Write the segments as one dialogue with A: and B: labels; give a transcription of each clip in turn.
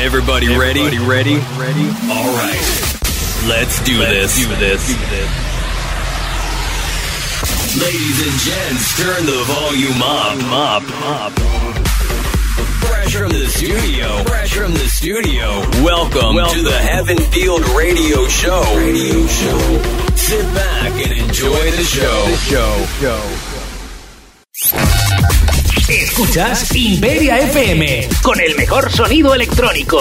A: Everybody ready? Everybody ready? Ready? All right. Let's do this. Let's this. Do this. Ladies and gents, turn the volume up, up, up. Fresh from the studio. Fresh from the studio. Welcome, Welcome. to the Heaven Field Radio Show. Radio Show. Sit back and enjoy the show. The show.
B: Show. Escuchas Imperia FM con el mejor sonido electrónico.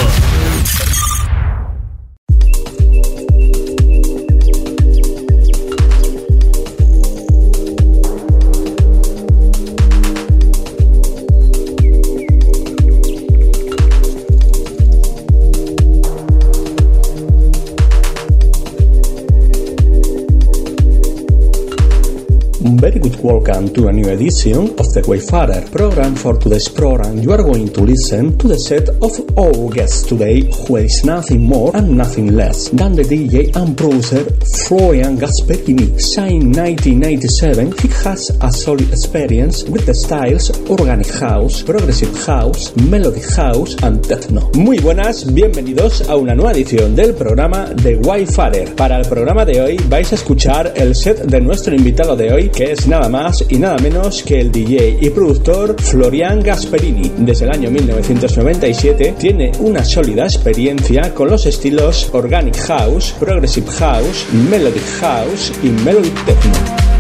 C: Welcome to a new edition of the Wayfarer program. For today's program, you are going to listen to the set of our guests today, who is nothing more and nothing less than the DJ and producer Florian Gasperini. Signed 1997, he has a solid experience with the styles organic house, progressive house, melody house and techno. Muy buenas, bienvenidos a una nueva edición del programa de Wayfarer. Para el programa de hoy vais a escuchar el set de nuestro invitado de hoy que es nada más y nada menos que el DJ y productor Florian Gasperini. Desde el año 1997 tiene una sólida experiencia con los estilos Organic House, Progressive House, Melodic House y Melodic Techno.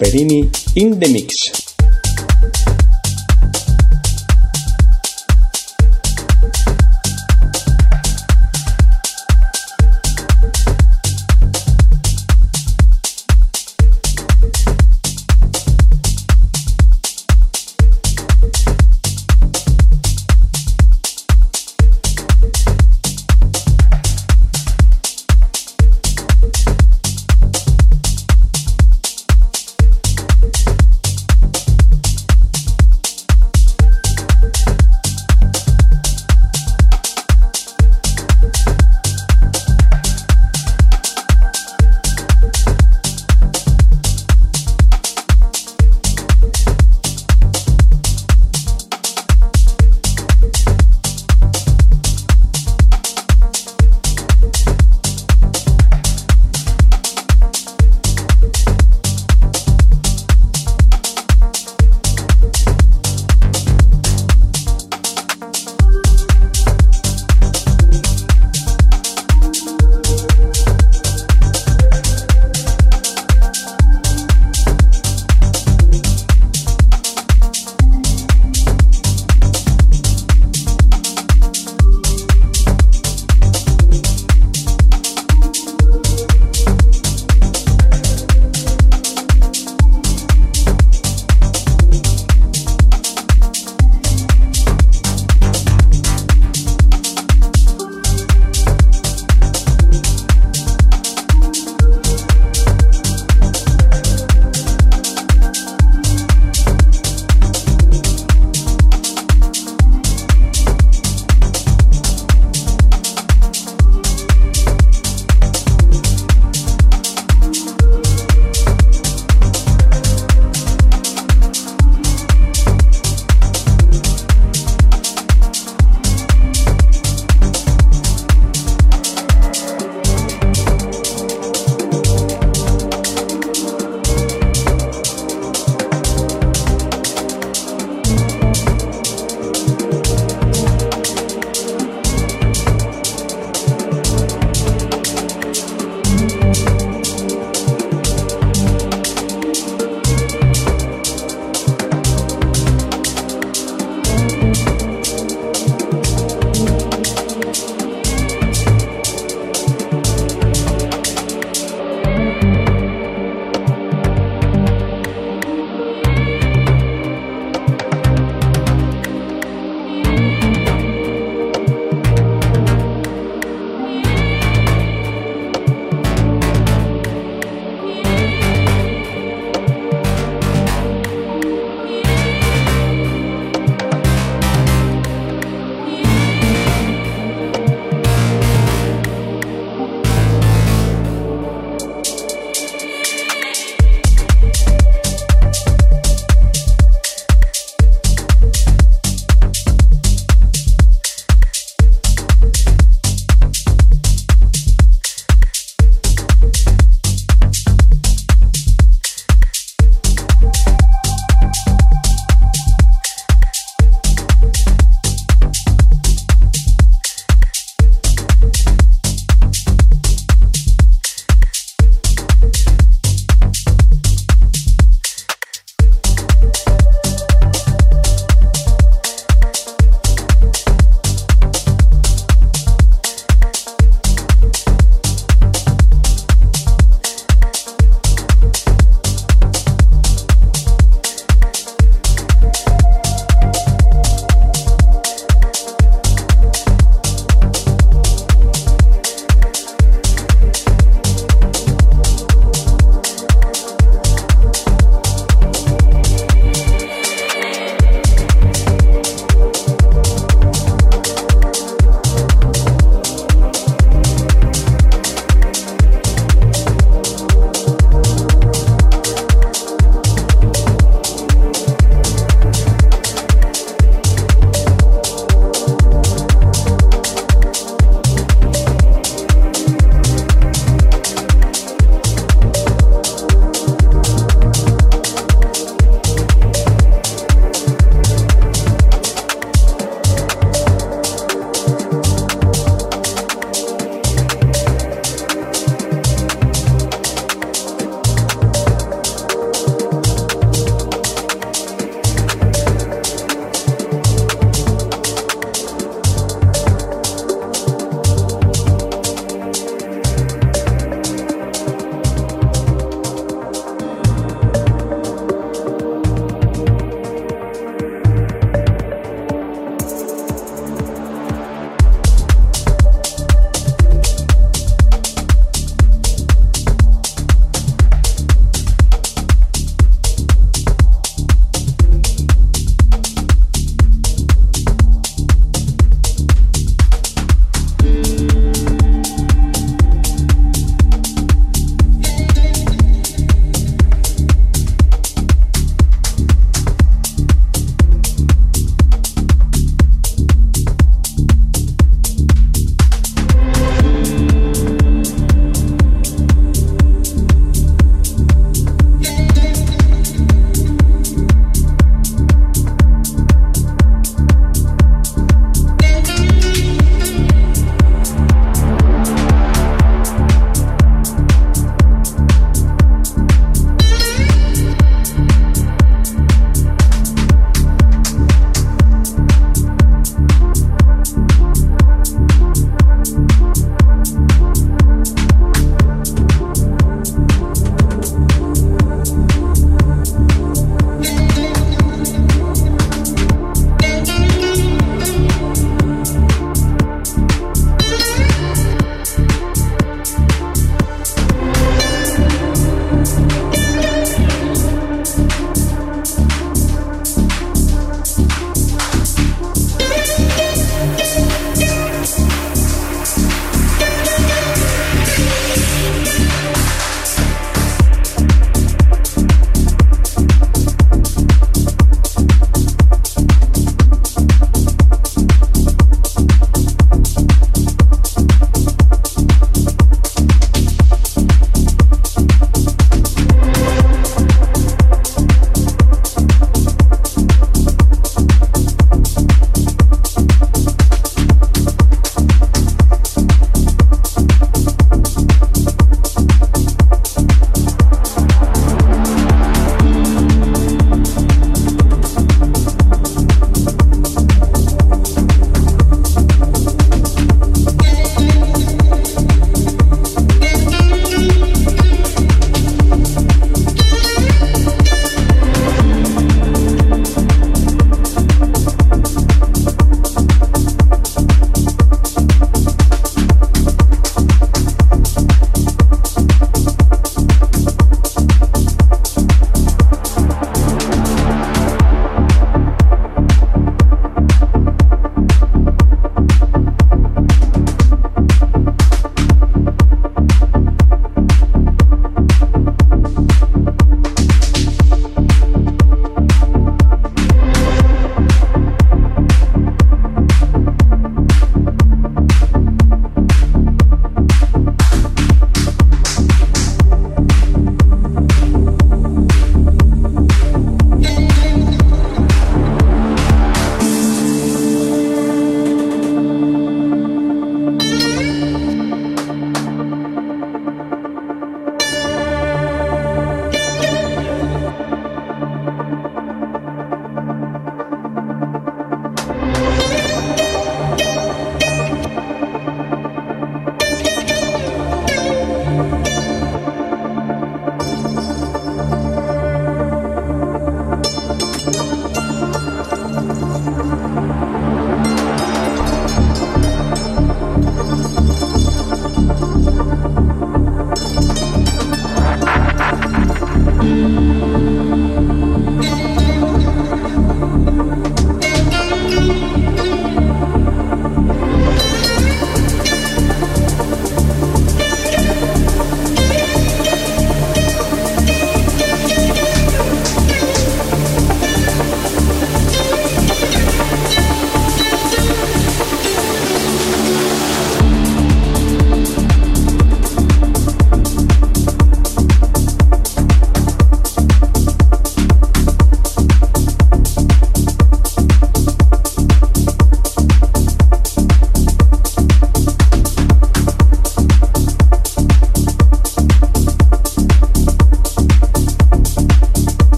C: Gasperini in the mix.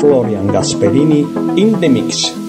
C: Florian Gasperini in the mix.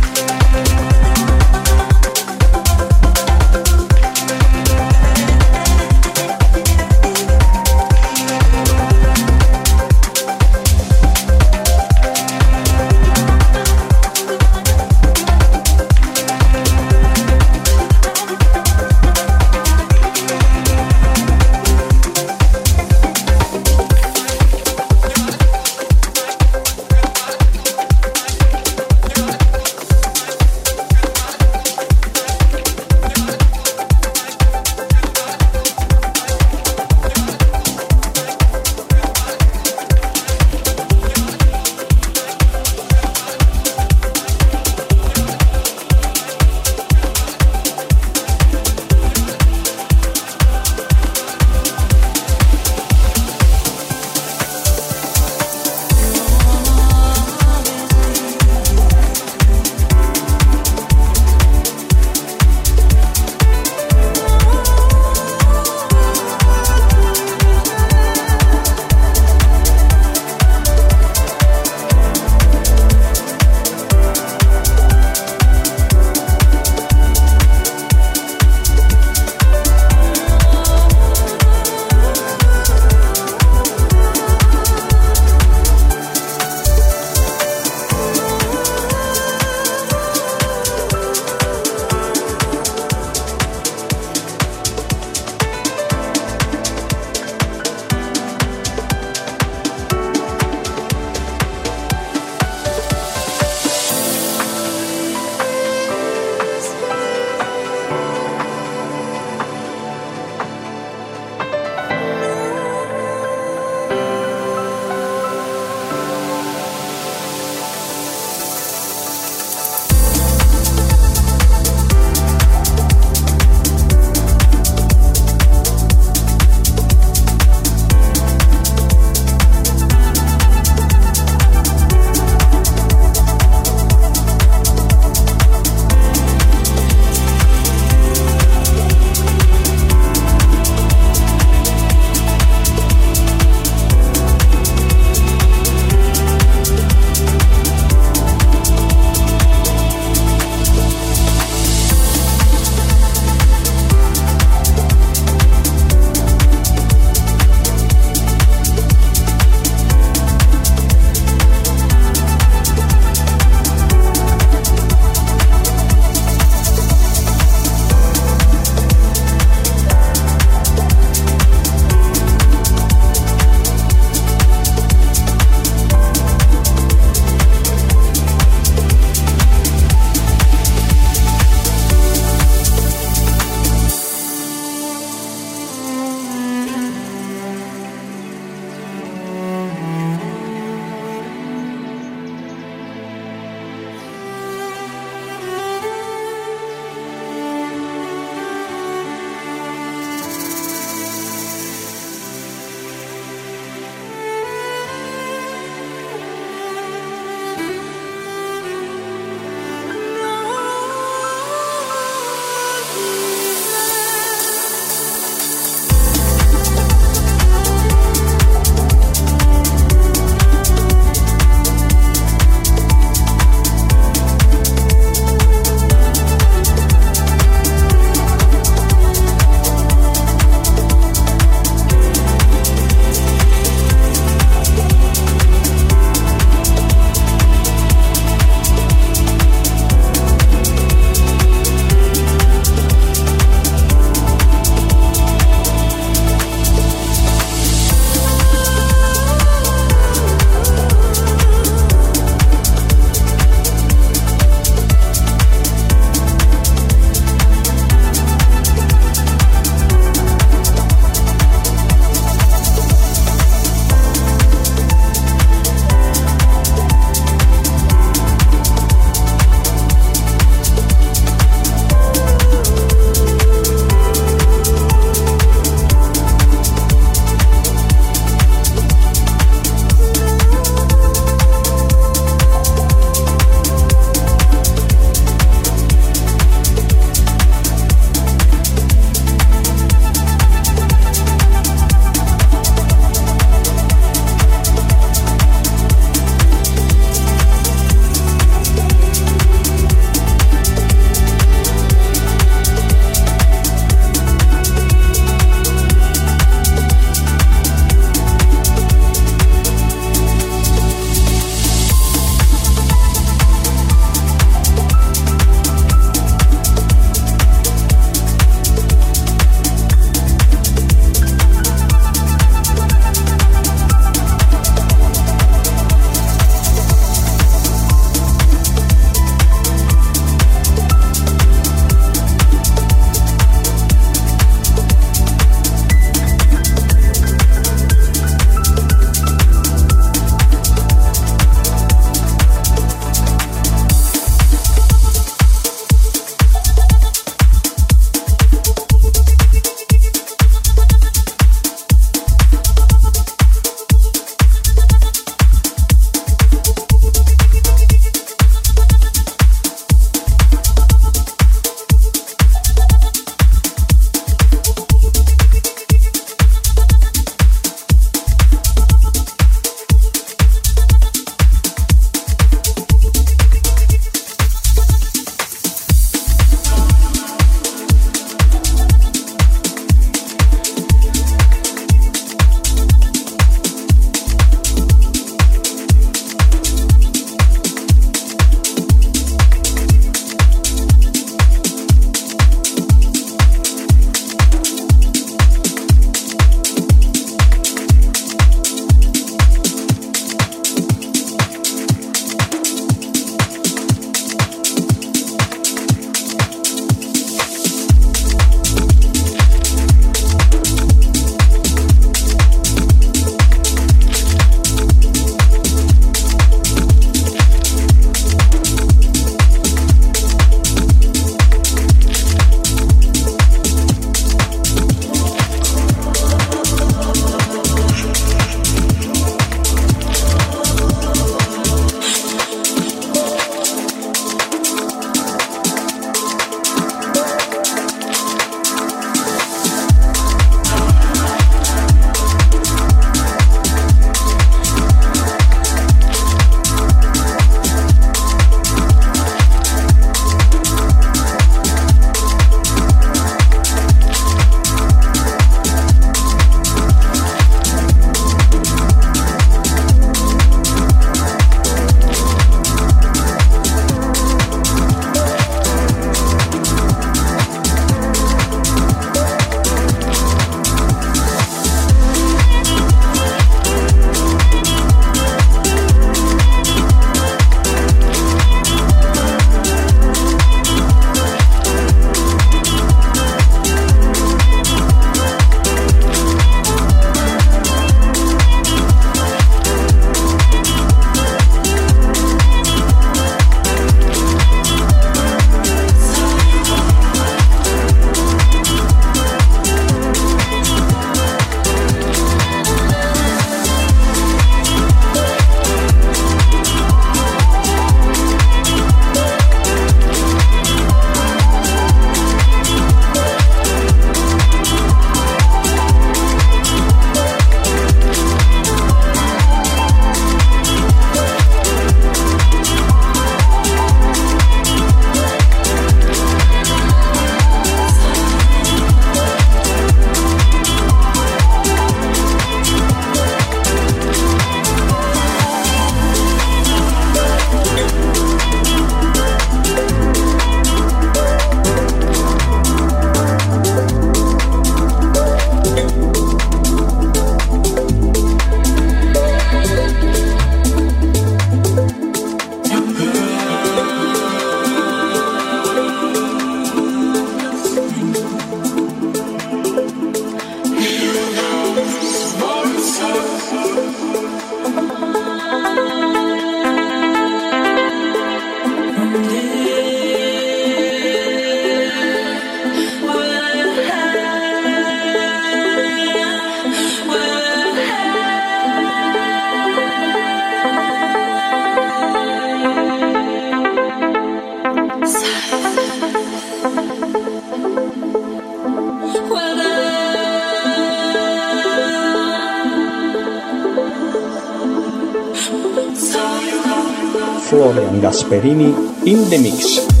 C: Florian Gasperini in the mix.